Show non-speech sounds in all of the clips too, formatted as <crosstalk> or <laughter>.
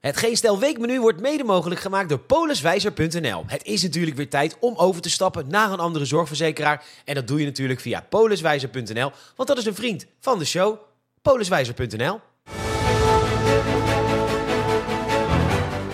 Het Geen Stel Weekmenu wordt mede mogelijk gemaakt door poliswijzer.nl. Het is natuurlijk weer tijd om over te stappen naar een andere zorgverzekeraar. En dat doe je natuurlijk via poliswijzer.nl, want dat is een vriend van de show. poliswijzer.nl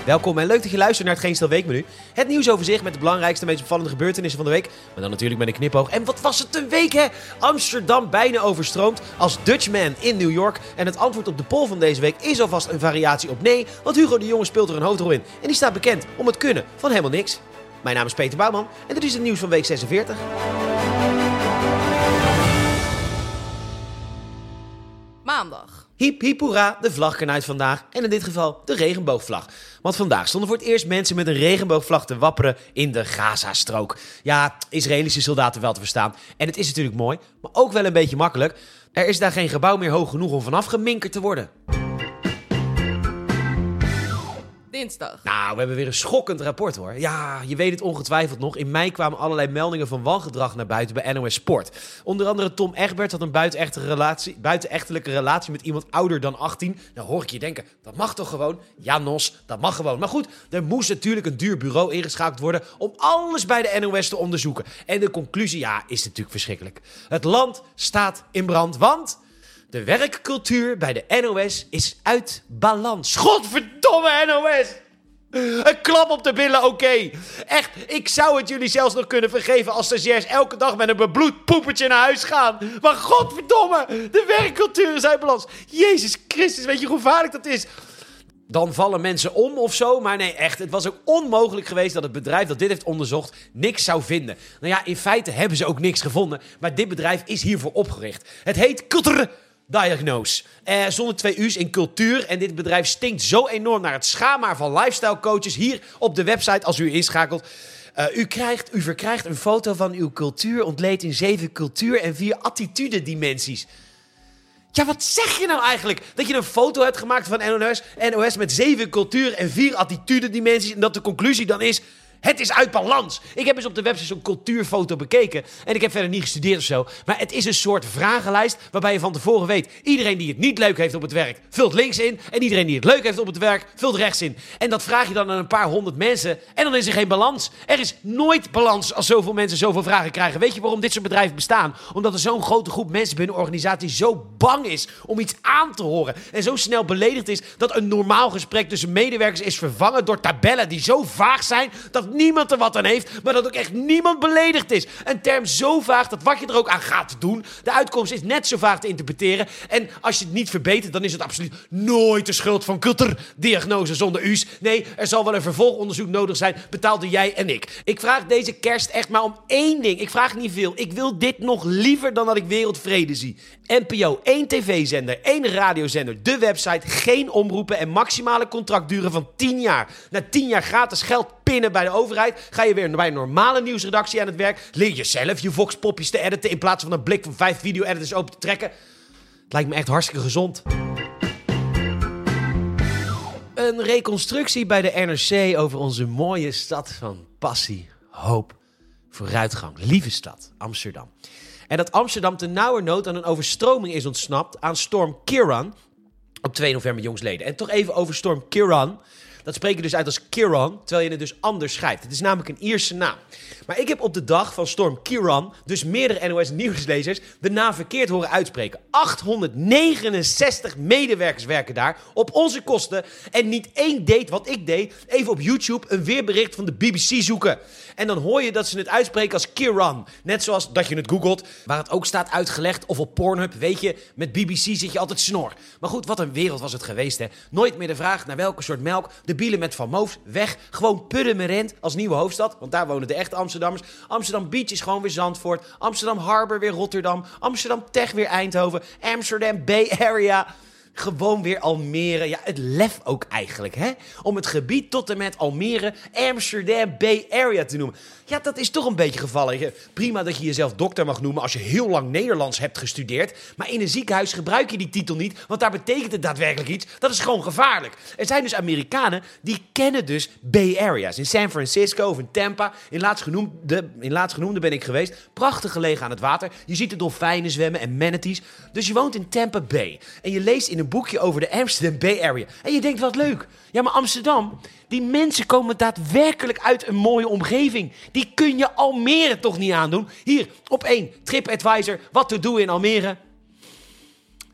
Welkom en leuk dat je luistert naar het Geen Stel Weekmenu. Het nieuwsoverzicht met de belangrijkste, meest opvallende gebeurtenissen van de week. Maar dan natuurlijk met een knipoog. En wat was het een week, hè? Amsterdam bijna overstroomd als Dutchman in New York. En het antwoord op de poll van deze week is alvast een variatie op nee. Want Hugo de Jonge speelt er een hoofdrol in. En die staat bekend om het kunnen van helemaal niks. Mijn naam is Peter Bouwman en dit is het nieuws van week 46. Maandag. Hiep hiep hoera, de vlag uit vandaag. En in dit geval de regenboogvlag. Want vandaag stonden voor het eerst mensen met een regenboogvlag te wapperen in de Gazastrook. Ja, Israëlische soldaten wel te verstaan. En het is natuurlijk mooi, maar ook wel een beetje makkelijk. Er is daar geen gebouw meer hoog genoeg om vanaf geminkerd te worden. Dinsdag. Nou, we hebben weer een schokkend rapport hoor. Ja, je weet het ongetwijfeld nog. In mei kwamen allerlei meldingen van wangedrag naar buiten bij NOS Sport. Onder andere Tom Egbert had een buitenechtelijke relatie, buitenechtelijke relatie met iemand ouder dan 18. Nou hoor ik je denken, dat mag toch gewoon? Ja, Nos, dat mag gewoon. Maar goed, er moest natuurlijk een duur bureau ingeschakeld worden om alles bij de NOS te onderzoeken. En de conclusie, ja, is natuurlijk verschrikkelijk. Het land staat in brand, want... De werkcultuur bij de NOS is uit balans. Godverdomme NOS! Een klap op de billen, oké. Echt, ik zou het jullie zelfs nog kunnen vergeven als stagiairs elke dag met een bebloed poepertje naar huis gaan. Maar godverdomme, de werkcultuur is uit balans. Jezus Christus, weet je hoe gevaarlijk dat is? Dan vallen mensen om of zo. Maar nee, echt. Het was ook onmogelijk geweest dat het bedrijf dat dit heeft onderzocht niks zou vinden. Nou ja, in feite hebben ze ook niks gevonden. Maar dit bedrijf is hiervoor opgericht. Het heet Culture Diagnose. Eh, zonder twee u's in cultuur. En dit bedrijf stinkt zo enorm naar het schaamhaar van lifestyle coaches. Hier op de website, als u inschakelt. Uh, u, krijgt, u verkrijgt een foto van uw cultuur, ontleed in zeven cultuur- en vier attitudedimensies. Ja, wat zeg je nou eigenlijk? Dat je een foto hebt gemaakt van NOS, NOS met zeven cultuur- en vier attitudedimensies. En dat de conclusie dan is. Het is uit balans. Ik heb eens op de website zo'n cultuurfoto bekeken. En ik heb verder niet gestudeerd of zo. Maar het is een soort vragenlijst waarbij je van tevoren weet... iedereen die het niet leuk heeft op het werk, vult links in. En iedereen die het leuk heeft op het werk, vult rechts in. En dat vraag je dan aan een paar honderd mensen. En dan is er geen balans. Er is nooit balans als zoveel mensen zoveel vragen krijgen. Weet je waarom dit soort bedrijven bestaan? Omdat er zo'n grote groep mensen binnen een organisatie zo bang is om iets aan te horen. En zo snel beledigd is dat een normaal gesprek tussen medewerkers is vervangen door tabellen die zo vaag zijn... dat niemand er wat aan heeft, maar dat ook echt niemand beledigd is. Een term zo vaag dat wat je er ook aan gaat doen, de uitkomst is net zo vaag te interpreteren. En als je het niet verbetert, dan is het absoluut nooit de schuld van Kulter-diagnose zonder U's. Nee, er zal wel een vervolgonderzoek nodig zijn, betaalde jij en ik. Ik vraag deze kerst echt maar om één ding. Ik vraag niet veel. Ik wil dit nog liever dan dat ik wereldvrede zie. NPO, één tv-zender, één radiozender, de website, geen omroepen en maximale contractduren van 10 jaar. Na 10 jaar gratis geld pinnen bij de overheid, ga je weer bij een normale nieuwsredactie aan het werk. Leer je zelf je voxpopjes te editen in plaats van een blik van vijf video-editors open te trekken. Het lijkt me echt hartstikke gezond. Een reconstructie bij de NRC over onze mooie stad van passie, hoop, vooruitgang. Lieve stad, Amsterdam. En dat Amsterdam ten nauwernood aan een overstroming is ontsnapt aan storm Kiran op 2 november jongsleden. En toch even over storm Kiran. Dat spreek je dus uit als Kiran, terwijl je het dus anders schrijft. Het is namelijk een Ierse naam. Maar ik heb op de dag van storm Kiran dus meerdere NOS nieuwslezers de naam verkeerd horen uitspreken. 869 medewerkers werken daar op onze kosten. En niet één deed wat ik deed. Even op YouTube een weerbericht van de BBC zoeken. En dan hoor je dat ze het uitspreken als Kiran. Net zoals dat je het googelt, waar het ook staat uitgelegd. Of op Pornhub, weet je, met BBC zit je altijd snor. Maar goed, wat een wereld was het geweest, hè. Nooit meer de vraag naar welke soort melk. De bielen met Van Moofs weg. Gewoon Purmerend als nieuwe hoofdstad, want daar wonen de echte Amsterdammers. Amsterdam Beach is gewoon weer Zandvoort. Amsterdam Harbor weer Rotterdam. Amsterdam Tech weer Eindhoven. Amsterdam Bay Area gewoon weer Almere. Ja, het lef ook eigenlijk, hè? Om het gebied tot en met Almere, Amsterdam Bay Area te noemen. Ja, dat is toch een beetje gevallen. Prima dat je jezelf dokter mag noemen als je heel lang Nederlands hebt gestudeerd. Maar in een ziekenhuis gebruik je die titel niet, want daar betekent het daadwerkelijk iets. Dat is gewoon gevaarlijk. Er zijn dus Amerikanen die kennen dus Bay Areas. In San Francisco of in Tampa. In laatstgenoemde, in laatstgenoemde ben ik geweest. Prachtig gelegen aan het water. Je ziet de dolfijnen zwemmen en manatees. Dus je woont in Tampa Bay. En je leest in een boekje over de Amsterdam Bay Area. En je denkt, wat leuk. Ja, maar Amsterdam, die mensen komen daadwerkelijk uit een mooie omgeving. Die kun je Almere toch niet aandoen? Hier, op één, TripAdvisor, wat te doen in Almere?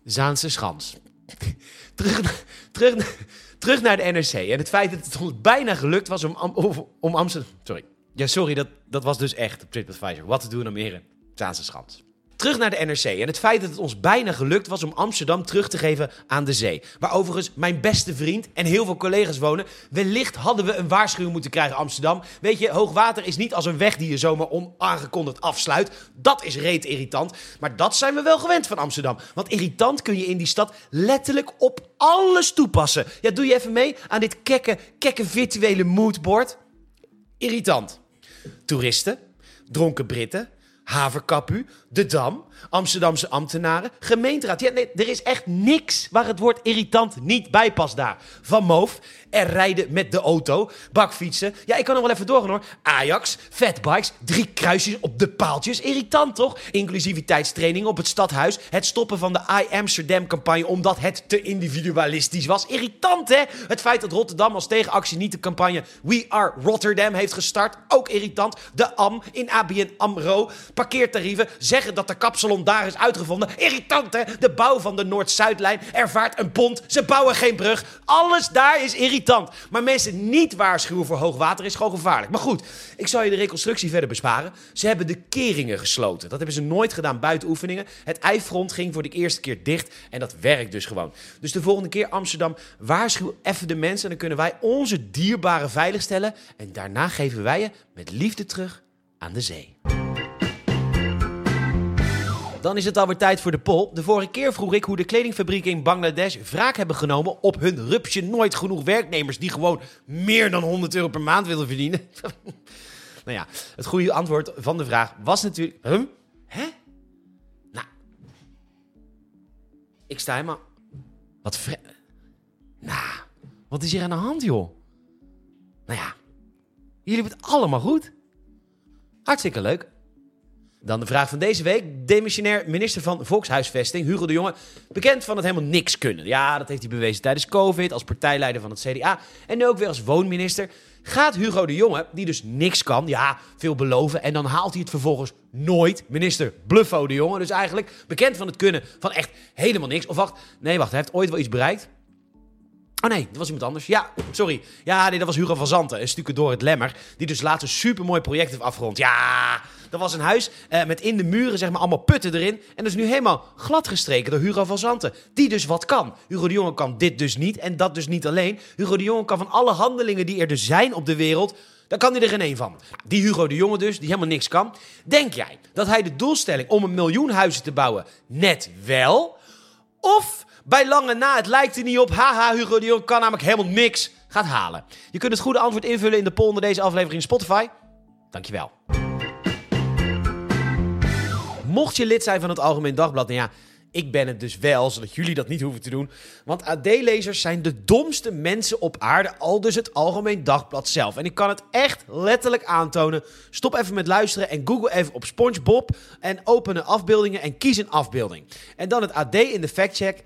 Zaanse Schans. <laughs> terug, terug, terug naar de NRC. En het feit dat het ons bijna gelukt was om, om, om Amsterdam... Sorry. Ja, sorry, dat, dat was dus echt op TripAdvisor. Wat te doen in Almere? Zaanse Schans. Terug naar de NRC en het feit dat het ons bijna gelukt was om Amsterdam terug te geven aan de zee. Waar overigens mijn beste vriend en heel veel collega's wonen. Wellicht hadden we een waarschuwing moeten krijgen, Amsterdam. Weet je, hoogwater is niet als een weg die je zomaar onaangekondigd afsluit. Dat is reet irritant. Maar dat zijn we wel gewend van Amsterdam. Want irritant kun je in die stad letterlijk op alles toepassen. Ja, doe je even mee aan dit kekke, kekke virtuele moodboard? Irritant. Toeristen, dronken Britten Haverkapu, De Dam, Amsterdamse ambtenaren, gemeenteraad. Ja, nee, er is echt niks waar het woord irritant niet bij past daar. Van Moof, er rijden met de auto, bakfietsen. Ja, ik kan nog wel even doorgaan hoor. Ajax, fatbikes, drie kruisjes op de paaltjes. Irritant toch? Inclusiviteitstraining op het stadhuis. Het stoppen van de I Amsterdam campagne omdat het te individualistisch was. Irritant hè? Het feit dat Rotterdam als tegenactie niet de campagne We Are Rotterdam heeft gestart. Ook irritant. De AM in ABN AMRO. Parkeertarieven zeggen dat de kapsalon daar is uitgevonden. Irritant hè? De bouw van de Noord-Zuidlijn ervaart een pont. Ze bouwen geen brug. Alles daar is irritant. Maar mensen niet waarschuwen voor hoogwater is gewoon gevaarlijk. Maar goed, ik zal je de reconstructie verder besparen. Ze hebben de keringen gesloten. Dat hebben ze nooit gedaan buiten oefeningen. Het eifront ging voor de eerste keer dicht en dat werkt dus gewoon. Dus de volgende keer Amsterdam, waarschuw even de mensen en dan kunnen wij onze dierbaren veiligstellen. En daarna geven wij je met liefde terug aan de zee. Dan is het alweer tijd voor de poll. De vorige keer vroeg ik hoe de kledingfabrieken in Bangladesh wraak hebben genomen op hun rupsje nooit genoeg werknemers die gewoon meer dan 100 euro per maand willen verdienen. <laughs> nou ja, het goede antwoord van de vraag was natuurlijk... Huh? Hè? Nou, ik sta helemaal... Wat vre... Nou, wat is hier aan de hand, joh? Nou ja, jullie hebben het allemaal goed. Hartstikke leuk. Dan de vraag van deze week. Demissionair minister van Volkshuisvesting, Hugo de Jonge, bekend van het helemaal niks kunnen. Ja, dat heeft hij bewezen tijdens COVID, als partijleider van het CDA en nu ook weer als woonminister. Gaat Hugo de Jonge, die dus niks kan, ja, veel beloven, en dan haalt hij het vervolgens nooit. Minister Bluffo de Jonge, dus eigenlijk bekend van het kunnen van echt helemaal niks. Of wacht, nee, wacht, hij heeft ooit wel iets bereikt. Oh nee, dat was iemand anders. Ja, sorry. Ja, nee, dat was Hugo van Zanten, een stukje door het Lemmer. Die dus laatst een supermooi project heeft afgerond. Ja, dat was een huis eh, met in de muren zeg maar allemaal putten erin. En dat is nu helemaal glad gestreken door Hugo van Zanten. Die dus wat kan. Hugo de Jonge kan dit dus niet en dat dus niet alleen. Hugo de Jonge kan van alle handelingen die er dus zijn op de wereld... Daar kan hij er geen één van. Die Hugo de Jonge dus, die helemaal niks kan. Denk jij dat hij de doelstelling om een miljoen huizen te bouwen net wel... Of bij lange na, het lijkt er niet op. Haha, Hugo de Jong kan namelijk helemaal niks. Gaat halen. Je kunt het goede antwoord invullen in de poll onder deze aflevering in Spotify. Dankjewel. Mocht je lid zijn van het Algemeen Dagblad, nou ja, ik ben het dus wel, zodat jullie dat niet hoeven te doen. Want AD-lezers zijn de domste mensen op aarde, al dus het Algemeen Dagblad zelf. En ik kan het echt letterlijk aantonen. Stop even met luisteren en google even op SpongeBob en open afbeeldingen en kies een afbeelding. En dan het AD in de factcheck.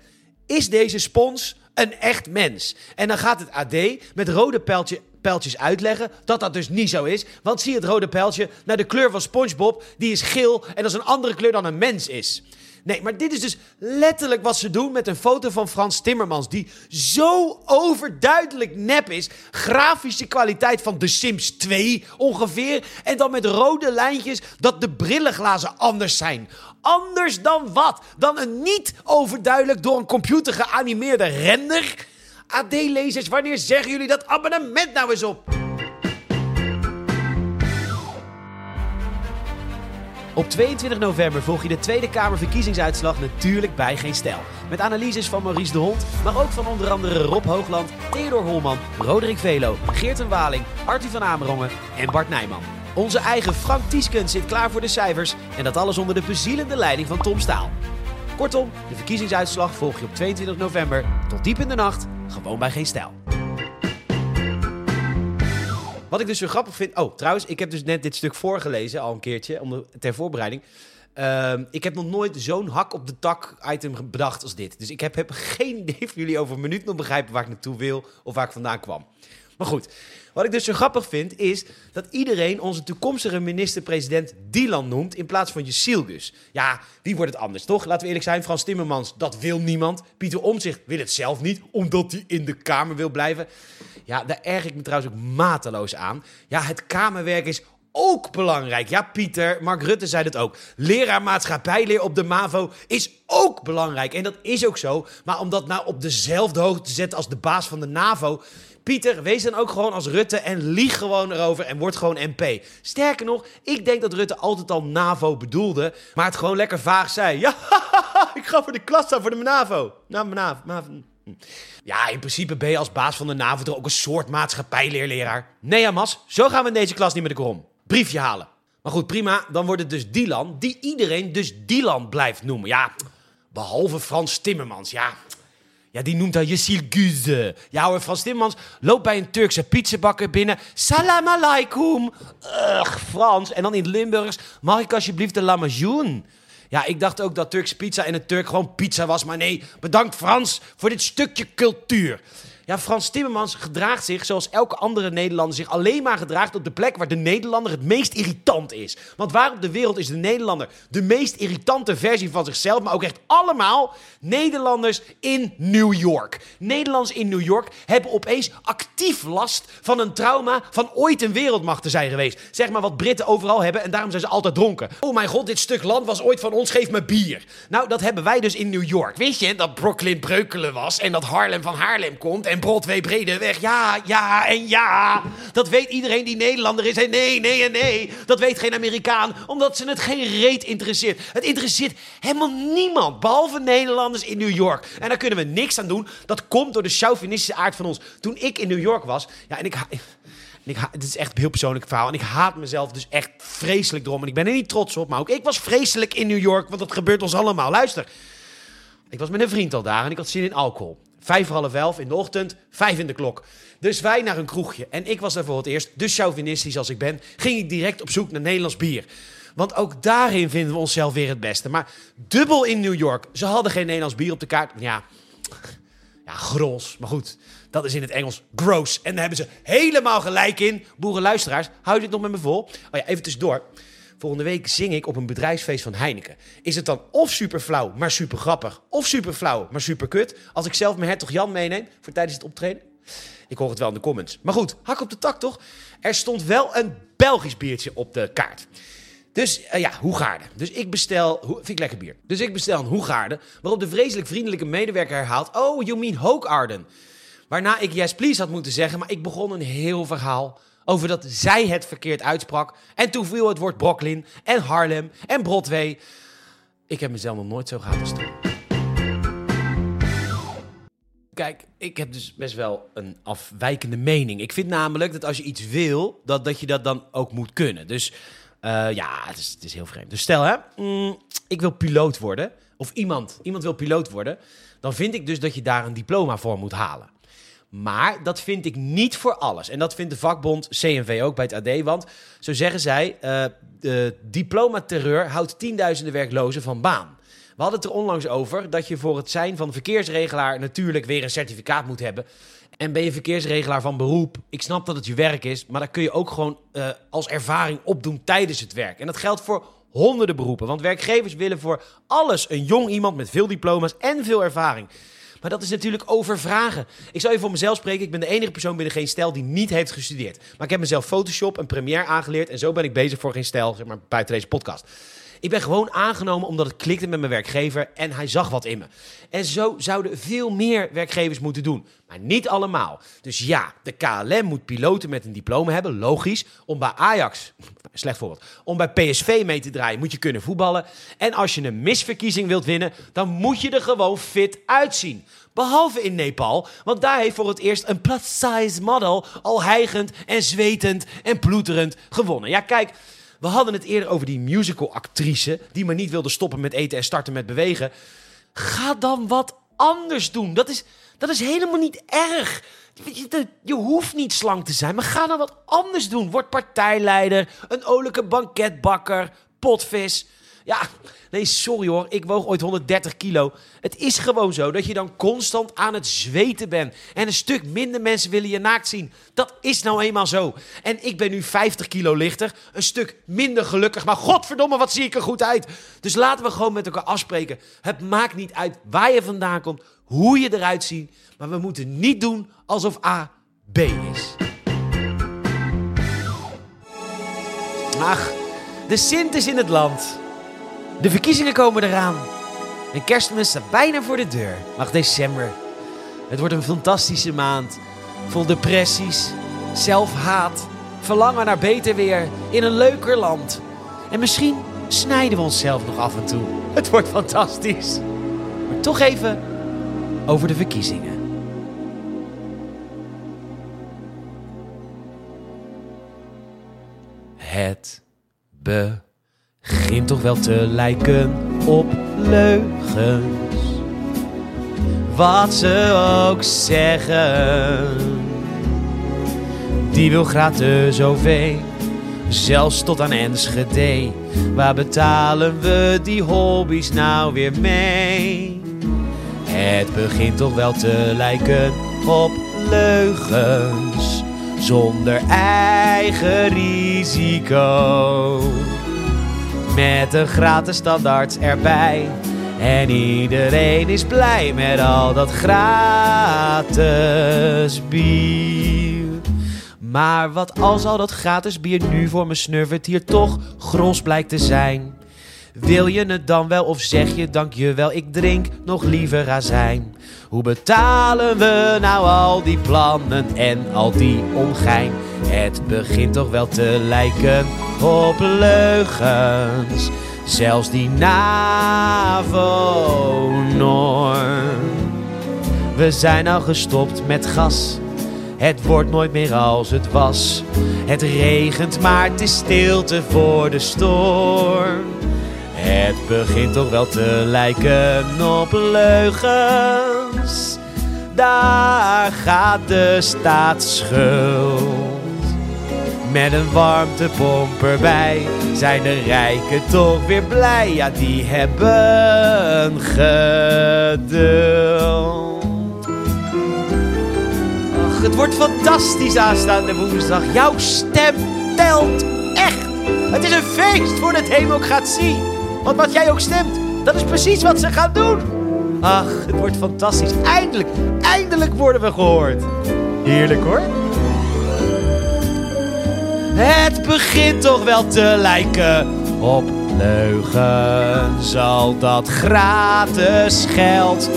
Is deze spons een echt mens? En dan gaat het AD met rode pijltje, pijltjes uitleggen dat dat dus niet zo is. Want zie het rode pijltje naar de kleur van SpongeBob, die is geel en dat is een andere kleur dan een mens is. Nee, maar dit is dus letterlijk wat ze doen met een foto van Frans Timmermans. Die zo overduidelijk nep is. Grafische kwaliteit van The Sims 2 ongeveer. En dan met rode lijntjes dat de brillenglazen anders zijn. Anders dan wat? Dan een niet overduidelijk door een computer geanimeerde render? AD-lezers, wanneer zeggen jullie dat abonnement nou eens op? Op 22 november volg je de Tweede Kamerverkiezingsuitslag natuurlijk bij Geen Stijl. Met analyses van Maurice de Hond, maar ook van onder andere Rob Hoogland, Theodor Holman, Roderick Velo, Geert en Waling, Artie van Amerongen en Bart Nijman. Onze eigen Frank Tieskens zit klaar voor de cijfers en dat alles onder de bezielende leiding van Tom Staal. Kortom, de verkiezingsuitslag volg je op 22 november tot diep in de nacht, gewoon bij Geen Stijl. Wat ik dus zo grappig vind. Oh, trouwens, ik heb dus net dit stuk voorgelezen al een keertje om ter voorbereiding. Ehm, ik heb nog nooit zo'n hak op de tak item bedacht als dit. Dus ik heb, heb geen <laughs> idee of jullie over een minuut nog begrijpen waar ik naartoe wil of waar ik vandaan kwam. Maar goed, wat ik dus zo grappig vind is dat iedereen onze toekomstige minister-president Dylan noemt in plaats van Jezilgus. Ja, wie wordt het anders, toch? Laten we eerlijk zijn, Frans Timmermans, dat wil niemand. Pieter Omtzigt wil het zelf niet, omdat hij in de Kamer wil blijven. Ja, daar erg ik me trouwens ook mateloos aan. Ja, het Kamerwerk is ook belangrijk. Ja, Pieter, Mark Rutte zei het ook. Leraar maatschappijleer op de MAVO is ook belangrijk. En dat is ook zo. Maar om dat nou op dezelfde hoogte te zetten als de baas van de NAVO... Pieter, wees dan ook gewoon als Rutte en lieg gewoon erover en word gewoon MP. Sterker nog, ik denk dat Rutte altijd al NAVO bedoelde, maar het gewoon lekker vaag zei. Ja, <laughs> ik ga voor de klas staan voor de NAVO. Nou, NAVO. NAVO. Ja, in principe ben je als baas van de NAVO toch ook een soort maatschappijleerleraar. Nee, Amas, zo gaan we in deze klas niet met de krom. Briefje halen. Maar goed, prima. Dan wordt het dus Dylan, die iedereen dus Dylan blijft noemen. Ja, behalve Frans Timmermans. Ja, ja, die noemt hij Yesil Güze. Ja hoor, Frans Timmermans loopt bij een Turkse pizzabakker binnen. Salam alaikum. Ugh, Frans. En dan in Limburgs, mag ik alsjeblieft de lamajoen? Ja, ik dacht ook dat Turkse pizza in het Turk gewoon pizza was. Maar nee, bedankt Frans voor dit stukje cultuur. Ja, Frans Timmermans gedraagt zich zoals elke andere Nederlander zich alleen maar gedraagt op de plek waar de Nederlander het meest irritant is. Want waar op de wereld is de Nederlander de meest irritante versie van zichzelf, maar ook echt allemaal Nederlanders in New York. Nederlanders in New York hebben opeens actief last van een trauma van ooit een wereldmacht te zijn geweest. Zeg maar wat Britten overal hebben en daarom zijn ze altijd dronken. Oh mijn god, dit stuk land was ooit van ons, geef me bier. Nou, dat hebben wij dus in New York. Wist je dat Brooklyn Breukelen was en dat Harlem van Haarlem komt en Broadway Bredeweg. Ja, ja en ja. Dat weet iedereen die Nederlander is. En nee, nee en nee. Dat weet geen Amerikaan, omdat ze het geen reet interesseert. Het interesseert helemaal niemand, behalve Nederlanders in New York. En daar kunnen we niks aan doen. Dat komt door de chauvinistische aard van ons. Toen ik in New York was, ja, en ik... En het is echt een heel persoonlijk verhaal. En ik haat mezelf dus echt vreselijk erom. En ik ben er niet trots op. Maar ook ik was vreselijk in New York. Want dat gebeurt ons allemaal. Luister. Ik was met een vriend al daar en ik had zin in alcohol. Vijf half elf in de ochtend, vijf in de klok. Dus wij naar een kroegje. En ik was daar voor het eerst, dus chauvinistisch als ik ben, ging ik direct op zoek naar Nederlands bier. Want ook daarin vinden we onszelf weer het beste. Maar dubbel in New York. Ze hadden geen Nederlands bier op de kaart. Ja, ja grols. Maar goed, dat is in het Engels gross. En daar hebben ze helemaal gelijk in. Boerenluisteraars, hou dit nog met me vol. Oh ja, even tussendoor. Volgende week zing ik op een bedrijfsfeest van Heineken. Is het dan of super flauw, maar super grappig, of super flauw, maar super kut, als ik zelf mijn hertog Jan meeneem voor tijdens het optreden? Ik hoor het wel in de comments. Maar goed, hak op de tak toch? Er stond wel een Belgisch biertje op de kaart. Dus uh, ja, Hoegaarde. Dus ik bestel, vind ik lekker bier. Dus ik bestel een Hoegaarde, waarop de vreselijk vriendelijke medewerker herhaalt: Oh, you mean Hoogarden. Waarna ik yes please had moeten zeggen, maar ik begon een heel verhaal over dat zij het verkeerd uitsprak. En toen viel het woord Brooklyn en Harlem en Broadway. Ik heb mezelf nog nooit zo gehad als toen. Kijk, ik heb dus best wel een afwijkende mening. Ik vind namelijk dat als je iets wil, dat, dat je dat dan ook moet kunnen. Dus uh, ja, het is, het is heel vreemd. Dus stel hè, mm, ik wil piloot worden. Of iemand, iemand wil piloot worden. Dan vind ik dus dat je daar een diploma voor moet halen. Maar dat vind ik niet voor alles. En dat vindt de vakbond CNV ook bij het AD. Want zo zeggen zij: uh, de diploma-terreur houdt tienduizenden werklozen van baan. We hadden het er onlangs over dat je voor het zijn van verkeersregelaar natuurlijk weer een certificaat moet hebben. En ben je verkeersregelaar van beroep, ik snap dat het je werk is, maar dat kun je ook gewoon uh, als ervaring opdoen tijdens het werk. En dat geldt voor honderden beroepen, want werkgevers willen voor alles een jong iemand met veel diploma's en veel ervaring. Maar dat is natuurlijk overvragen. Ik zal even voor mezelf spreken. Ik ben de enige persoon binnen geen stijl die niet heeft gestudeerd. Maar ik heb mezelf Photoshop en Premiere aangeleerd. En zo ben ik bezig voor geen zeg maar, buiten deze podcast. Ik ben gewoon aangenomen omdat het klikte met mijn werkgever en hij zag wat in me. En zo zouden veel meer werkgevers moeten doen, maar niet allemaal. Dus ja, de KLM moet piloten met een diploma hebben, logisch. Om bij Ajax, <laughs> slecht voorbeeld, om bij PSV mee te draaien moet je kunnen voetballen. En als je een misverkiezing wilt winnen, dan moet je er gewoon fit uitzien. Behalve in Nepal, want daar heeft voor het eerst een plus-size model al hijgend en zwetend en ploeterend gewonnen. Ja, kijk, we hadden het eerder over die musical-actrice die maar niet wilde stoppen met eten en starten met bewegen. Ga dan wat anders doen. Dat is, dat is helemaal niet erg. Je, je hoeft niet slank te zijn, maar ga dan wat anders doen. Word partijleider, een olijke banketbakker, potvis. Ja, nee, sorry hoor. Ik woog ooit 130 kilo. Het is gewoon zo dat je dan constant aan het zweten bent. En een stuk minder mensen willen je naakt zien. Dat is nou eenmaal zo. En ik ben nu 50 kilo lichter. Een stuk minder gelukkig. Maar godverdomme, wat zie ik er goed uit. Dus laten we gewoon met elkaar afspreken. Het maakt niet uit waar je vandaan komt, hoe je eruit ziet. Maar we moeten niet doen alsof A B is. Ach, de Sint is in het land. De verkiezingen komen eraan. En kerstmis staat bijna voor de deur. Ach, december. Het wordt een fantastische maand. Vol depressies, zelfhaat, verlangen naar beter weer in een leuker land. En misschien snijden we onszelf nog af en toe. Het wordt fantastisch. Maar toch even over de verkiezingen. Het begint toch wel te lijken op leugens. Wat ze ook zeggen. Die wil gratis OV, zelfs tot aan Enschede. Waar betalen we die hobby's nou weer mee? Het begint toch wel te lijken op leugens zonder eigen risico. Met een gratis standaard erbij. En iedereen is blij met al dat gratis bier. Maar wat als al dat gratis bier nu voor me snuffert hier toch gros blijkt te zijn? Wil je het dan wel of zeg je dankjewel, ik drink nog liever azijn? Hoe betalen we nou al die plannen en al die ongein? Het begint toch wel te lijken op leugens. Zelfs die NAVO-norm. We zijn al gestopt met gas. Het wordt nooit meer als het was. Het regent, maar het is stilte voor de storm. Het begint toch wel te lijken op leugens. Daar gaat de staatsschuld. Met een warmtepomp erbij zijn de rijken toch weer blij. Ja, die hebben geduld. Ach, het wordt fantastisch aanstaande woensdag. Jouw stem telt echt. Het is een feest voor de democratie. Want wat jij ook stemt, dat is precies wat ze gaan doen. Ach, het wordt fantastisch. Eindelijk, eindelijk worden we gehoord. Heerlijk hoor. Het begint toch wel te lijken op leugens. Al dat gratis geld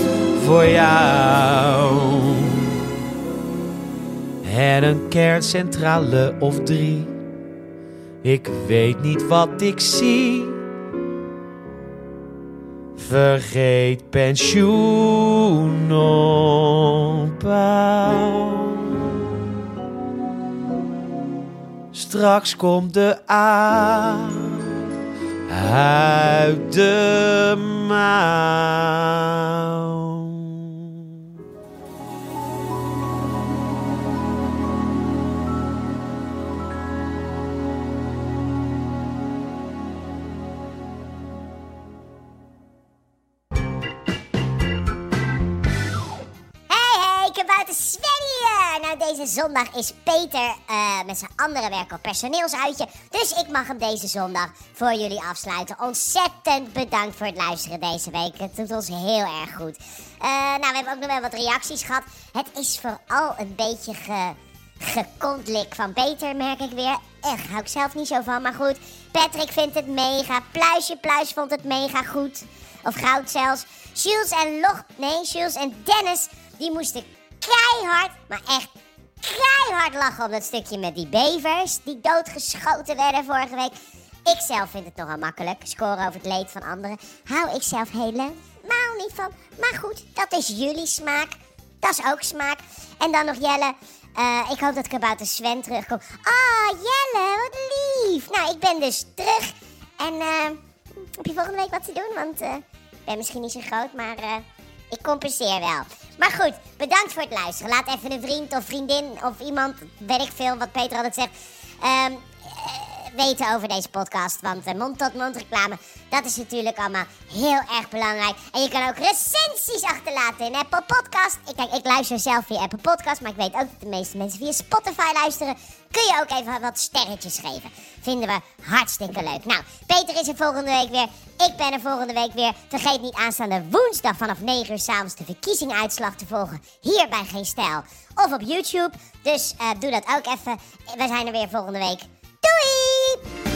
voor jou. En een kerncentrale of drie. Ik weet niet wat ik zie. Vergeet pensioen opbouw. Straks komt de A uit de mouw. Deze zondag is Peter eh, met zijn andere werk op personeelsuitje. Dus ik mag hem deze zondag voor jullie afsluiten. Ontzettend bedankt voor het luisteren deze week. Het doet ons heel erg goed. Eh, nou, we hebben ook nog wel wat reacties gehad. Het is vooral een beetje ge van Peter, merk ik weer. Echt, hou ik zelf niet zo van, maar goed. Patrick vindt het mega. Pluisje Pluis vond het mega goed. Of goud zelfs. Jules en Log... Nee, Jules en Dennis, die moesten keihard, maar echt keihard lachen op dat stukje met die bevers... die doodgeschoten werden vorige week. Ik zelf vind het nogal makkelijk, scoren over het leed van anderen. Hou ik zelf helemaal niet van. Maar goed, dat is jullie smaak. Dat is ook smaak. En dan nog Jelle. Eh, ik hoop dat kabouter Sven terugkomt. Ah, Jelle, wat lief. Nou, ik ben dus terug. En eh, heb je volgende week wat te doen? Want eh, ik ben misschien niet zo groot, maar ik compenseer wel. Maar goed, bedankt voor het luisteren. Laat even een vriend of vriendin of iemand, weet ik veel wat Peter altijd zegt. Eh, weten over deze podcast. Want mond-tot-mond reclame, dat is natuurlijk allemaal heel erg belangrijk. En je kan ook recensies achterlaten in Apple Podcast. Ik, kijk, ik luister zelf via Apple Podcast, maar ik weet ook dat de meeste mensen via Spotify luisteren. Kun je ook even wat sterretjes geven. Vinden we hartstikke leuk. Nou, Peter is er volgende week weer. Ik ben er volgende week weer. Vergeet niet aanstaande woensdag vanaf 9 uur s'avonds de verkiezingsuitslag te volgen. Hier bij Geen Stijl. Of op YouTube. Dus uh, doe dat ook even. We zijn er weer volgende week. beep.